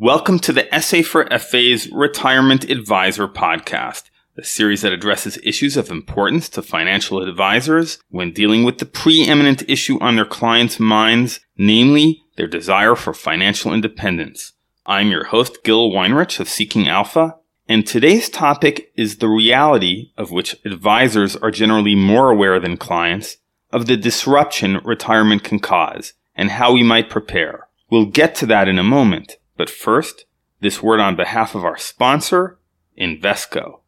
Welcome to the SA for FA's Retirement Advisor podcast, a series that addresses issues of importance to financial advisors when dealing with the preeminent issue on their clients' minds, namely their desire for financial independence. I'm your host, Gil Weinrich of Seeking Alpha, and today's topic is the reality of which advisors are generally more aware than clients of the disruption retirement can cause and how we might prepare. We'll get to that in a moment. But first, this word on behalf of our sponsor, Invesco.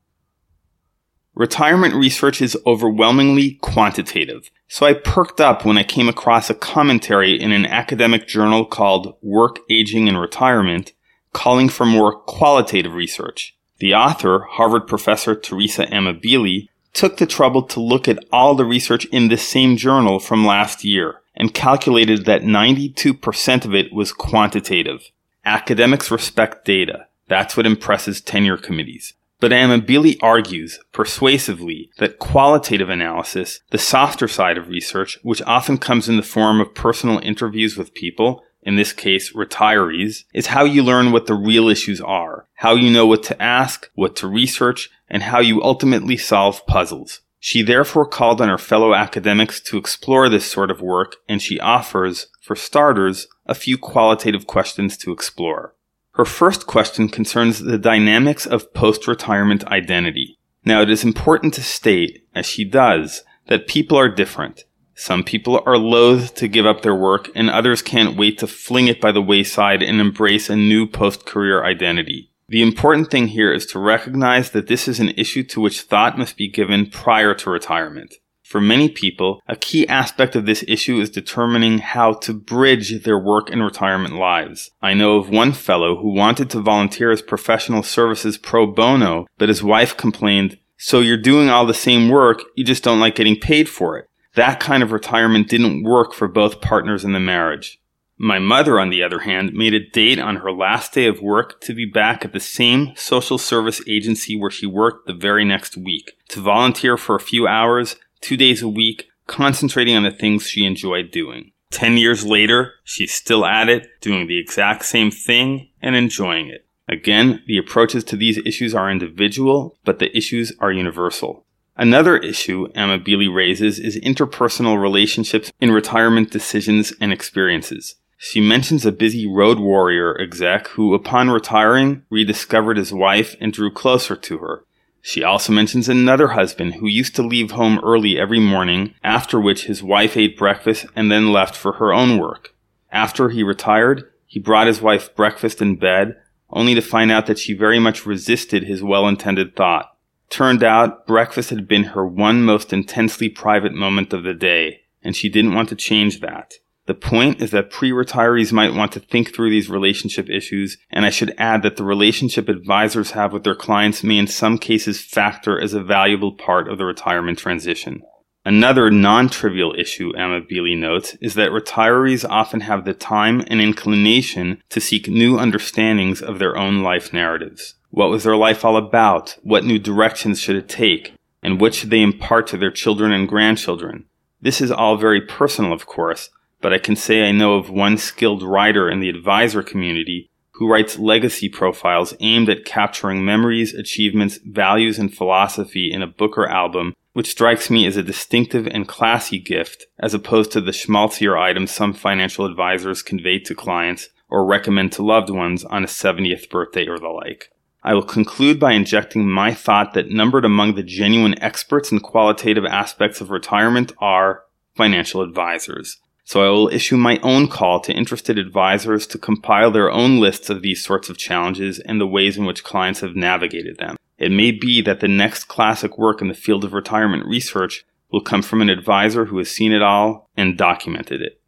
Retirement research is overwhelmingly quantitative, so I perked up when I came across a commentary in an academic journal called Work, Aging, and Retirement calling for more qualitative research. The author, Harvard professor Teresa Amabile, took the trouble to look at all the research in this same journal from last year and calculated that 92% of it was quantitative. Academics respect data. That's what impresses tenure committees. But Amabile argues persuasively that qualitative analysis, the softer side of research, which often comes in the form of personal interviews with people, in this case retirees, is how you learn what the real issues are, how you know what to ask, what to research, and how you ultimately solve puzzles. She therefore called on her fellow academics to explore this sort of work, and she offers, for starters, a few qualitative questions to explore. Her first question concerns the dynamics of post-retirement identity. Now it is important to state, as she does, that people are different. Some people are loath to give up their work and others can't wait to fling it by the wayside and embrace a new post-career identity. The important thing here is to recognize that this is an issue to which thought must be given prior to retirement. For many people, a key aspect of this issue is determining how to bridge their work and retirement lives. I know of one fellow who wanted to volunteer his professional services pro bono, but his wife complained, so you're doing all the same work, you just don't like getting paid for it. That kind of retirement didn't work for both partners in the marriage. My mother, on the other hand, made a date on her last day of work to be back at the same social service agency where she worked the very next week, to volunteer for a few hours two days a week, concentrating on the things she enjoyed doing. Ten years later, she's still at it, doing the exact same thing and enjoying it. Again, the approaches to these issues are individual, but the issues are universal. Another issue Amabile raises is interpersonal relationships in retirement decisions and experiences. She mentions a busy road warrior exec who, upon retiring, rediscovered his wife and drew closer to her. She also mentions another husband who used to leave home early every morning, after which his wife ate breakfast and then left for her own work. After he retired, he brought his wife breakfast in bed, only to find out that she very much resisted his well-intended thought. Turned out, breakfast had been her one most intensely private moment of the day, and she didn't want to change that. The point is that pre-retirees might want to think through these relationship issues, and I should add that the relationship advisors have with their clients may in some cases factor as a valuable part of the retirement transition. Another non-trivial issue Amabile notes is that retirees often have the time and inclination to seek new understandings of their own life narratives. What was their life all about? What new directions should it take? And what should they impart to their children and grandchildren? This is all very personal, of course, but I can say I know of one skilled writer in the advisor community who writes legacy profiles aimed at capturing memories, achievements, values, and philosophy in a book or album, which strikes me as a distinctive and classy gift, as opposed to the schmaltzier items some financial advisors convey to clients or recommend to loved ones on a 70th birthday or the like. I will conclude by injecting my thought that numbered among the genuine experts in qualitative aspects of retirement are financial advisors so I will issue my own call to interested advisors to compile their own lists of these sorts of challenges and the ways in which clients have navigated them. It may be that the next classic work in the field of retirement research will come from an advisor who has seen it all and documented it.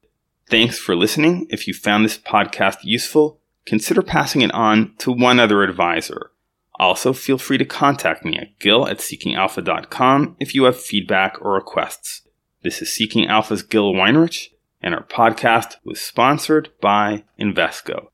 Thanks for listening. If you found this podcast useful, consider passing it on to one other advisor. Also, feel free to contact me at gil at seekingalpha.com if you have feedback or requests. This is Seeking Alpha's Gil Weinrich and our podcast was sponsored by Invesco.